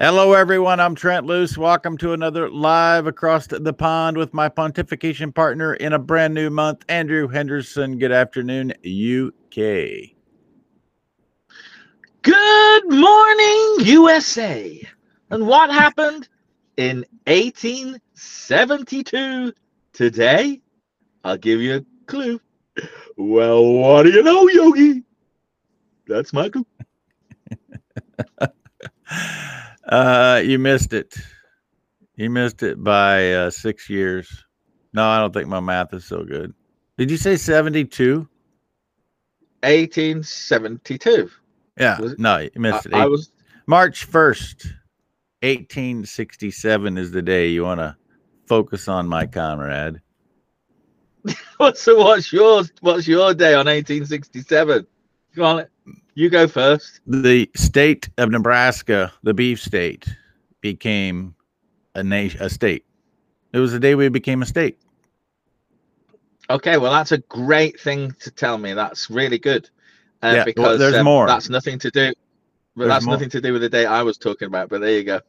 Hello, everyone. I'm Trent Loos. Welcome to another live across the pond with my pontification partner in a brand new month, Andrew Henderson. Good afternoon, UK. Good morning, USA. And what happened in 1872 today? I'll give you a clue. Well, what do you know, Yogi? That's my clue. Uh, you missed it. You missed it by uh, six years. No, I don't think my math is so good. Did you say 72? 1872. Yeah. No, you missed it. I, I was March 1st, 1867 is the day you want to focus on, my comrade. so what's yours? What's your day on 1867? Come on, you go first. The state of Nebraska, the beef state, became a nation, a state. It was the day we became a state. Okay, well that's a great thing to tell me. That's really good. Uh, Yeah, well, because there's um, more. That's nothing to do. Well, There's that's more. nothing to do with the day I was talking about. But there you go.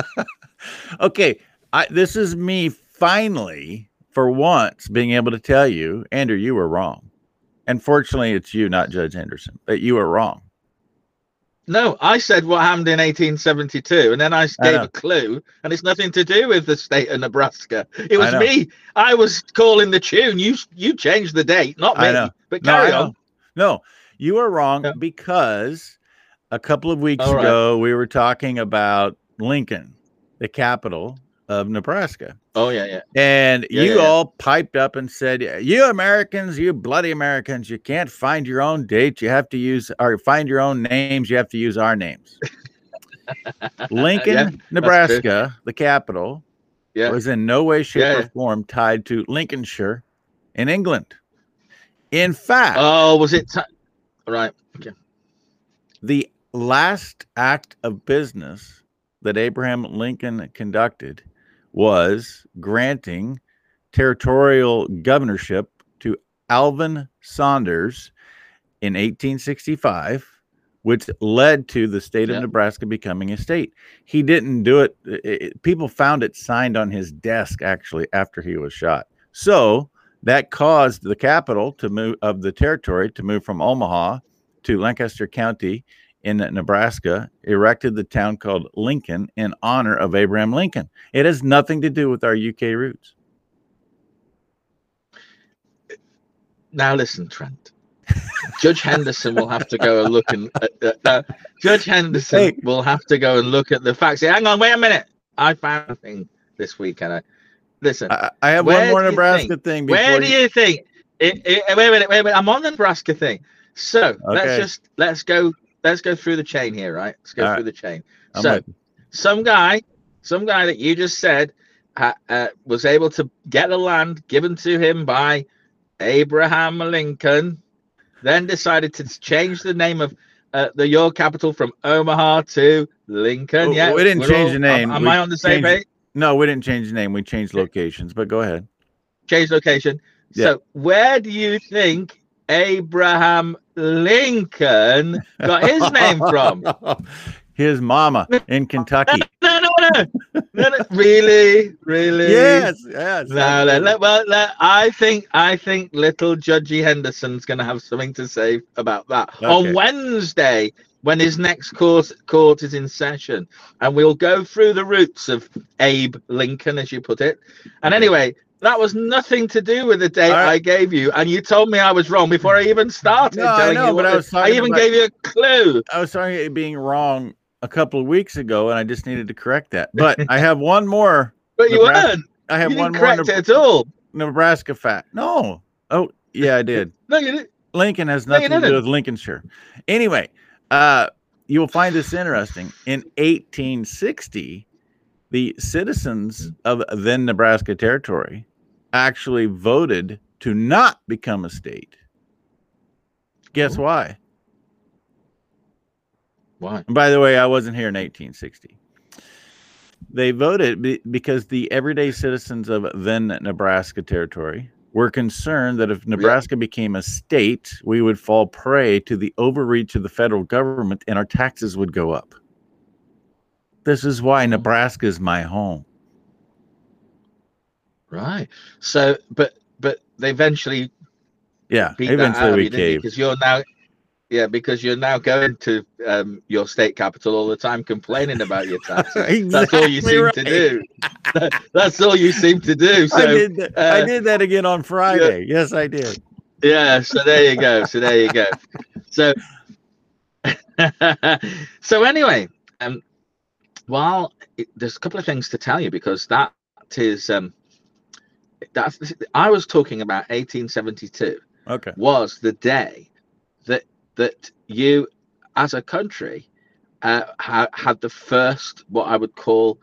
okay, I, this is me finally, for once, being able to tell you, Andrew, you were wrong. And fortunately, it's you, not Judge Henderson, but you were wrong. No, I said what happened in 1872, and then I I gave know. a clue, and it's nothing to do with the state of Nebraska. It was know. me. I was calling the tune. You you changed the date, not me. But carry I know. on. No, you are wrong Yeah. because a couple of weeks All right. ago we were talking about Lincoln, the capital of Nebraska. Oh yeah, yeah. And Yeah, you yeah, yeah. all piped up and said, You Americans, you bloody Americans, you can't find your own date. You have to use or find your own names. You have to use our names. Lincoln. Nebraska, the capital, Yeah. was in no way, shape, or form tied to Lincolnshire in England. In fact, Oh, was it? T- right. Okay. the last act of business that Abraham Lincoln conducted was granting territorial governorship to Alvin Saunders in 1865, which led to the state of. Nebraska becoming a state. He didn't do it, it- it- People found it signed on his desk actually after he was shot. So that caused the capital to move of the territory to move from Omaha to Lancaster County in Nebraska, erected the town called Lincoln in honor of Abraham Lincoln. It has nothing to do with our UK roots. Now listen, Trent. Judge Henderson will have to go and look and uh, uh, uh, Judge Henderson Hey. will have to go and look at the facts. Hang on, wait a minute. I found a thing this weekend. I, listen, I, I have one more Nebraska think- thing before where do you- you think? It, it, wait a minute, wait a minute. I'm on the Nebraska thing. So let's just let's go let's go through the chain here, right? Let's go All right. through the chain. I'm so some guy, some guy that you just said ha, uh, was able to get the land given to him by Abraham Lincoln, then decided to change the name of uh, the your capital from Omaha to Lincoln. Oh, yeah, we didn't change all- the name. Am, am I on the same page? no, we didn't change the name. We changed locations, but go ahead. Change location. Yeah. So where do you think Abraham Lincoln got his name from? His mama in Kentucky. No, no, no, no, no. Really, really. yes, yes. No, let, let, well, let, I think I think little Judgy Henderson's going to have something to say about that Okay. on Wednesday when his next court court is in session, and we'll go through the roots of Abe Lincoln, as you put it. And anyway, that was nothing to do with the date right. I gave you, and you told me I was wrong before I even started. No, I telling know, you but what I was talking even about- gave you a clue. I was sorry being wrong a couple of weeks ago, and I just needed to correct that. But I have one more. But you Nebraska- weren't. I have You one didn't more correct Ne- it at all. Nebraska fact. No. Oh, yeah, I did. No, you didn't. Lincoln has No, nothing to do with Lincolnshire. Anyway, uh, you'll find this interesting. In 1860, the citizens of then Nebraska Territory actually voted to not become a state. Guess Oh. why? Why? And by the way, I wasn't here in 1860. They voted be- because the everyday citizens of then Nebraska Territory were concerned that if Nebraska became a state, we would fall prey to the overreach of the federal government and our taxes would go up. This is why oh. Nebraska is my home. Right. So, but but they eventually Yeah, beat that out eventually we you, didn't you? caved. Because you're now, yeah, because you're now going to um, your state capital all the time, complaining about your taxes. That's all you seem right. to do. That's all you seem to do. I So did that. I uh, did that again on Friday. Yes, I did. yeah. So there you go. So there you go. So so anyway, um, well, it, there's a couple of things to tell you because that is um, that's I was talking about 1872. Okay. was the day that that you as a country uh, ha- had the first what I would call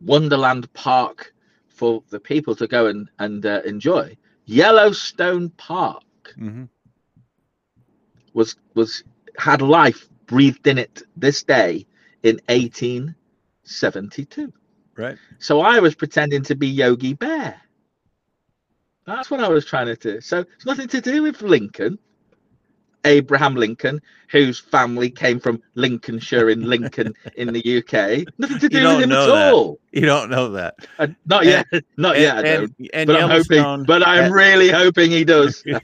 Wonderland Park for the people to go and and uh, enjoy. Yellowstone Park hmm was was had life breathed in it this day in 1872. Right. So I was pretending to be Yogi Bear. That's what I was trying to do. So it's nothing to do with Lincoln, Abraham Lincoln, whose family came from Lincolnshire in Lincoln in the UK. Nothing to do with him at that. all. You don't know that. Uh, not yet. Not yet. I don't. and, and But I'm hoping. But I'm and- really hoping he does.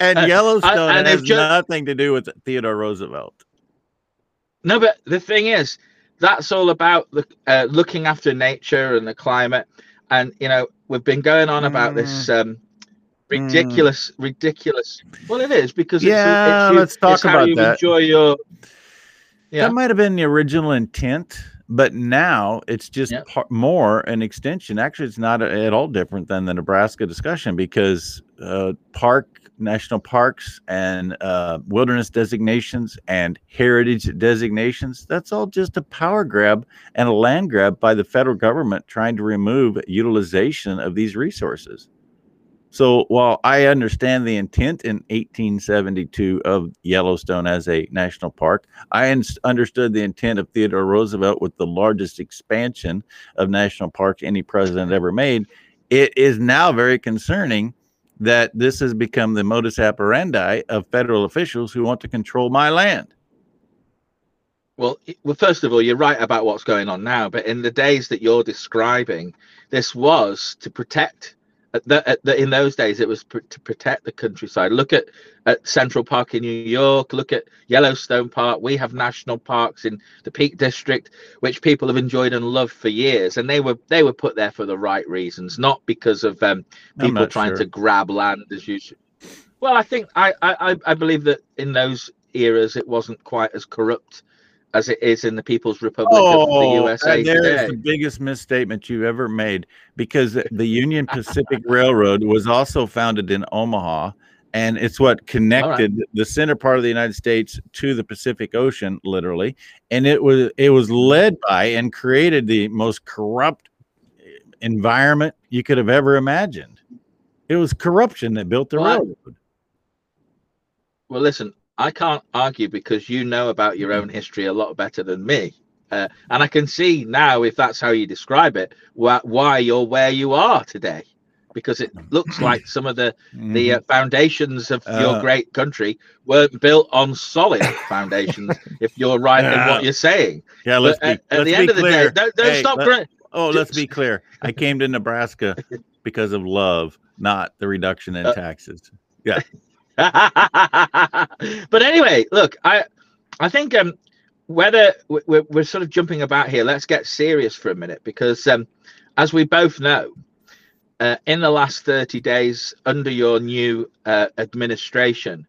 and Uh, Yellowstone and has if ju- nothing to do with Theodore Roosevelt. No, but the thing is, that's all about the, uh, looking after nature and the climate. And you know, we've been going on about this Mm. um, ridiculous, ridiculous. Well, it is because Yeah, it's, it's you, let's talk about you that. enjoy your. Yeah, That might have been the original intent, but now it's just Yep. par- more an extension. Actually, it's not a- at all different than the Nebraska discussion because uh, park national parks and uh, wilderness designations and heritage designations that's all just a power grab and a land grab by the federal government trying to remove utilization of these resources so while I understand the intent in 1872 of Yellowstone as a national park, I un- understood the intent of Theodore Roosevelt with the largest expansion of national parks any president ever made. It is now very concerning that this has become the modus operandi of federal officials who want to control my land. well, well, first of all, you're right about what's going on now. But in the days that you're describing, this was to protect. At the, at the, in those days, it was pr- to protect the countryside. Look at, at Central Park in New York. Look at Yellowstone Park. We have national parks in the Peak District, which people have enjoyed and loved for years, and they were they were put there for the right reasons, not because of um, people trying sure. to grab land as usual. Well, I think I, I I- I believe that in those eras it wasn't quite as corrupt as it is in the People's Republic of the oh, USA and there is today. the biggest misstatement you've ever made because the Union Pacific Railroad was also founded in Omaha, and it's what connected the center part of the United States to the Pacific Ocean, literally. And it was it was led by and created the most corrupt eh, environment you could have ever imagined. It was corruption that built the Well, railroad. Well, listen, I can't argue because you know about your own history a lot better than me. Uh, and I can see now, if that's how you describe it, why, why you're where you are today. Because it looks like some of the, the Mhm. uh, foundations of your Uh, great country weren't built on solid foundations, if you're right in what you're saying. yeah, let's But be, at, at let's the be end of the day, don't, don't Hey, stop. let- Oh, let's be clear. I came to Nebraska because of love, not the reduction in Uh, taxes. but anyway, look, I I think um whether we- we're, we're sort of jumping about here, let's get serious for a minute because um as we both know, uh, in the last 30 days under your new uh, administration,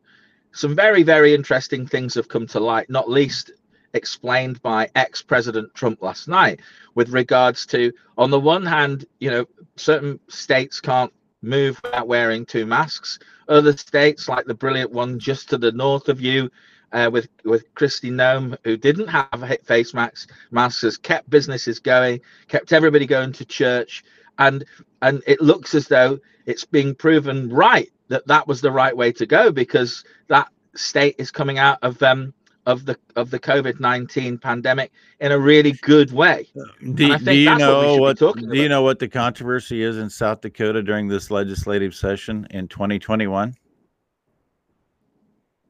some very very interesting things have come to light, not least explained by ex-president Trump last night with regards to on the one hand, you know, certain states can't move without wearing two masks. Other states like the brilliant one just to the north of you uh, with with Kristi Noem who didn't have face masks masks has kept businesses going kept everybody going to church. And and it looks as though it's being proven right that that was the right way to go because that state is coming out of um of the of the COVID-19 pandemic in a really good way Do, do you what know what? talking do you know what the controversy is in South Dakota during this legislative session in 2021?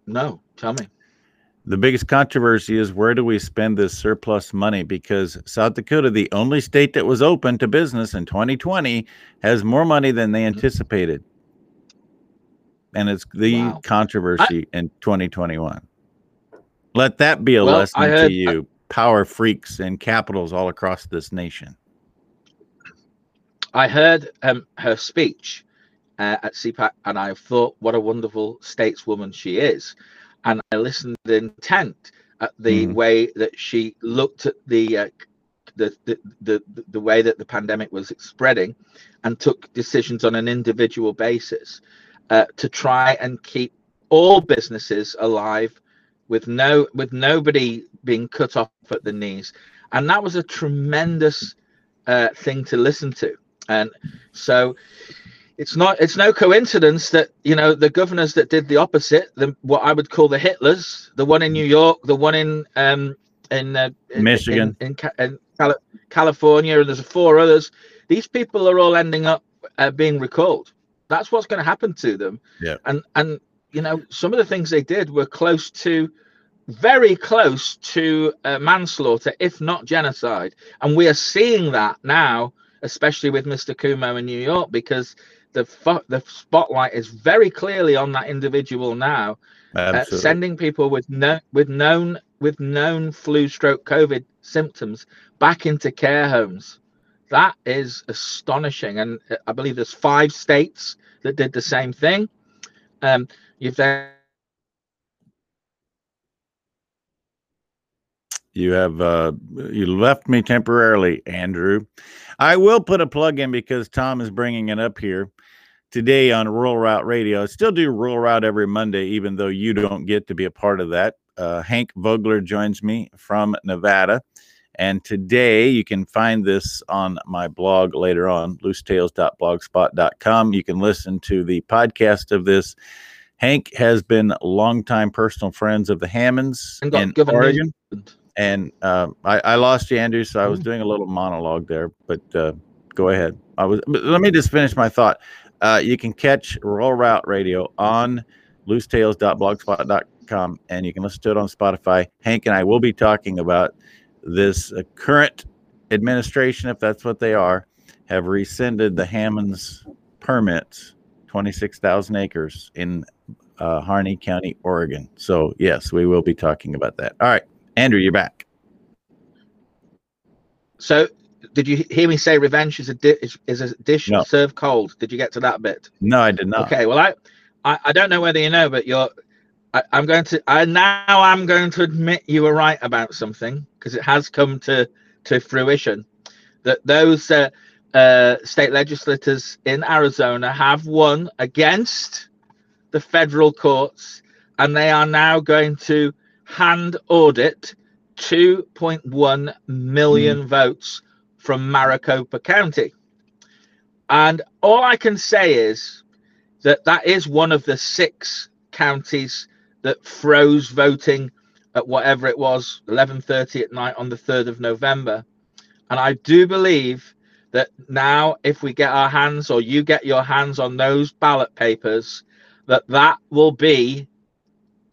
no tell me The biggest controversy is where do we spend this surplus money? Because South Dakota, the only state that was open to business in 2020, has more money than they mm-hmm. anticipated. And it's the wow. controversy I, in 2021. Let that be a well, lesson heard, to you, I, power freaks and capitals all across this nation. I heard um, her speech uh, at CPAC and I thought, what a wonderful stateswoman she is and I listened intent at the mm. way that she looked at the, uh, the, the the the way that the pandemic was spreading, and took decisions on an individual basis uh, to try and keep all businesses alive, with no with nobody being cut off at the knees, and that was a tremendous uh, thing to listen to, and so it's not it's no coincidence that you know the governors that did the opposite the what i would call the hitlers the one in new york the one in um in, uh, in michigan. in, in, in, california and there's four others. These people are all ending up uh, being recalled. That's what's going to happen to them. Yeah. And and you know some of the things they did were close to very close to uh, manslaughter if not genocide and we are seeing that now especially with mr cuomo in new york because the the spotlight is very clearly on that individual now, uh, sending people with no with known with known flu, stroke, COVID symptoms back into care homes. That is astonishing, and uh, I believe there's five states that did the same thing. Um, you've then You have uh, you left me temporarily, Andrew. I will put a plug in because Tom is bringing it up here today on Rural Route Radio. I still do Rural Route every Monday, even though you don't get to be a part of that. Uh, Hank Vogler joins me from Nevada. And today you can find this on my blog later on, loosetales.blogspot.com. You can listen to the podcast of this. Hank has been longtime personal friends of the Hammonds in Oregon. And uh, I, I, lost you, Andrew, so I was mm-hmm. doing a little monologue there, but uh, go ahead. I was. let me just finish my thought. Uh, you can catch Rural Route Radio on loosetales.blogspot.com and you can listen to it on Spotify. Hank and I will be talking about this uh, current administration, if that's what they are, have rescinded the Hammonds permits, 26,000 acres in uh, Harney County, Oregon. So, yes, we will be talking about that. All right, Andrew, you're back. So, did you hear me say revenge is a di- is, is a dish no. served cold? Did you get to that bit? No, I did not. Okay, well, I, I, I don't know whether you know, but you're. I, am going to. I now I'm going to admit you were right about something because it has come to to fruition that those uh, uh, state legislators in Arizona have won against the federal courts, and they are now going to hand audit 2.1 million mm. votes from Maricopa County. And all I can say is that that is one of the six counties that froze voting at whatever it was 11:30 at night on the 3rd of November. And I do believe that now if we get our hands or you get your hands on those ballot papers that that will be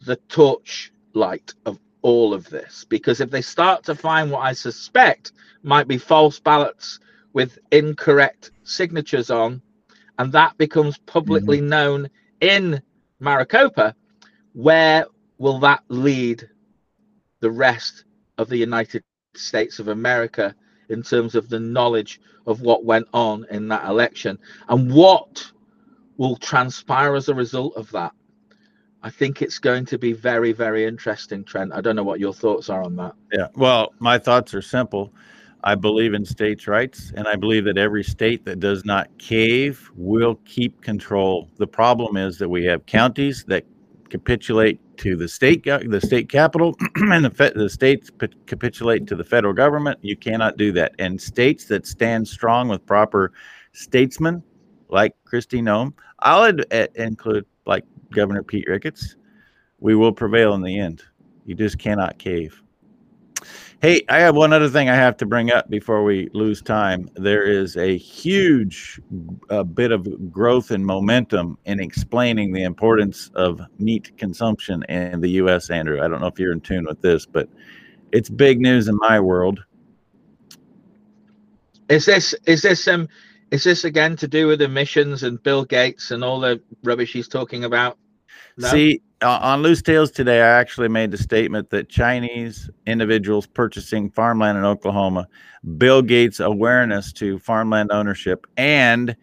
the torch light of all of this because if they start to find what I suspect might be false ballots with incorrect signatures on, and that becomes publicly mm-hmm. known in Maricopa, where will that lead the rest of the United States of America in terms of the knowledge of what went on in that election and what will transpire as a result of that? I think it's going to be very, very interesting, Trent. I don't know what your thoughts are on that. Yeah. Well, my thoughts are simple. I believe in states' rights, and I believe that every state that does not cave will keep control. The problem is that we have counties that capitulate to the state, the state capital, and the, the states capitulate to the federal government. You cannot do that. And states that stand strong with proper statesmen, like Kristi Noem, I'll ad- include like Governor Pete Ricketts, we will prevail in the end. You just cannot cave. Hey, I have one other thing I have to bring up before we lose time. There is a huge uh, bit of growth and momentum in explaining the importance of meat consumption in the U.S. Andrew, I don't know if you're in tune with this, but it's big news in my world. Is this is this um is this again to do with emissions and Bill Gates and all the rubbish he's talking about? No? See, on Loose Tales today, I actually made the statement that Chinese individuals purchasing farmland in Oklahoma, Bill Gates' awareness to farmland ownership, and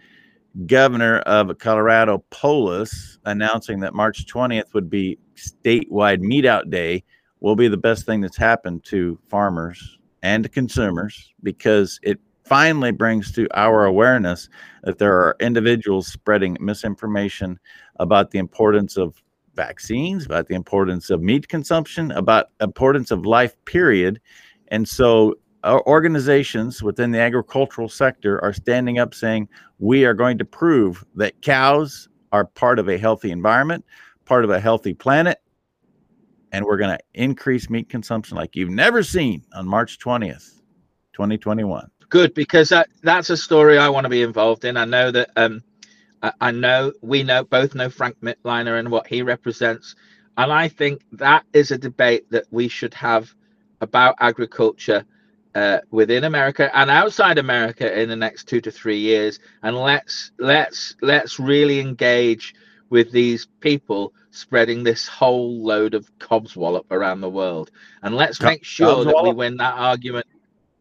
Governor of Colorado Polis announcing that March 20th would be statewide meat out day will be the best thing that's happened to farmers and consumers because it finally brings to our awareness that there are individuals spreading misinformation about the importance of vaccines, about the importance of meat consumption, about importance of life period. And so our organizations within the agricultural sector are standing up saying we are going to prove that cows are part of a healthy environment, part of a healthy planet, and we're going to increase meat consumption like you've never seen on March 20th, 2021. Good, because that, that's a story I want to be involved in. I know that um, I know we know both know Frank Mitloehner and what he represents, and I think that is a debate that we should have about agriculture uh, within America and outside America in the next two to three years. And let's let's let's really engage with these people spreading this whole load of codswallop around the world, and let's make sure that we win that argument.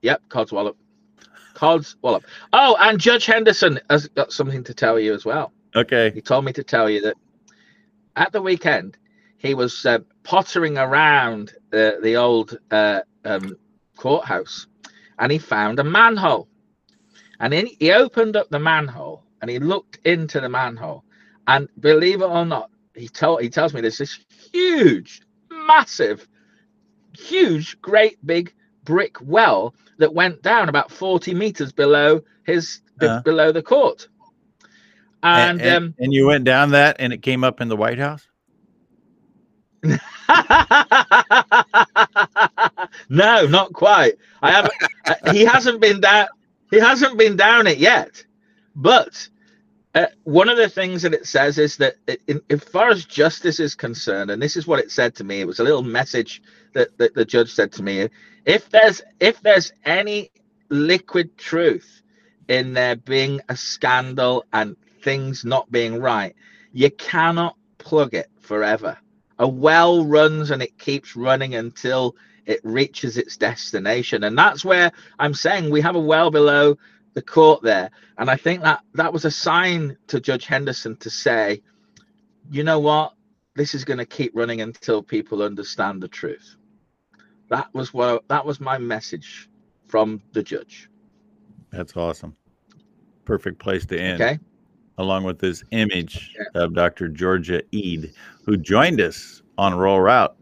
Yep, codswallop. Cods Wallop. Oh, and Judge Henderson has got something to tell you as well. Okay. He told me to tell you that at the weekend he was uh, pottering around the, the old uh, um, courthouse and he found a manhole. And in, he opened up the manhole and he looked into the manhole. And believe it or not, he told he tells me there's this huge, massive, huge, great big brick well that went down about 40 meters below his uh, below the court. And and, um, and you went down that and it came up in the White House? no, not quite. I haven't uh, he hasn't been down he hasn't been down it yet. But uh, one of the things that it says is that in, as far as justice is concerned, and this is what it said to me, it was a little message that, that the judge said to me if there's if there's any liquid truth in there being a scandal and things not being right you cannot plug it forever. A well runs and it keeps running until it reaches its destination. And that's where i'm saying we have a well below the court there and i think that that was a sign to judge henderson to say you know what this is going to keep running until people understand the truth that was what that was my message from the judge. That's awesome. Perfect place to end. Okay. Along with this image yeah. of Dr. Georgia Ede, who joined us on Rural Route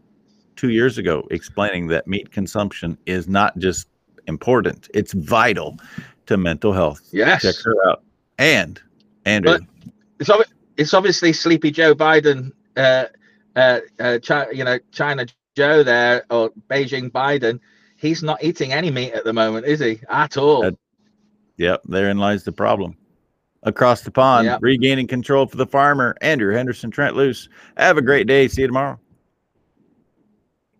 two years ago, explaining that meat consumption is not just important, it's vital to mental health. Yes. Check her out. And Andrew. But it's, ob- it's obviously Sleepy Joe Biden, uh, uh, uh, you know, China Joe there or Beijing Biden, he's not eating any meat at the moment, is he? At all. yep, therein lies the problem. Across the pond, yep. regaining control for the farmer, Andrew Henderson Trent Loos. Have a great day. See you tomorrow.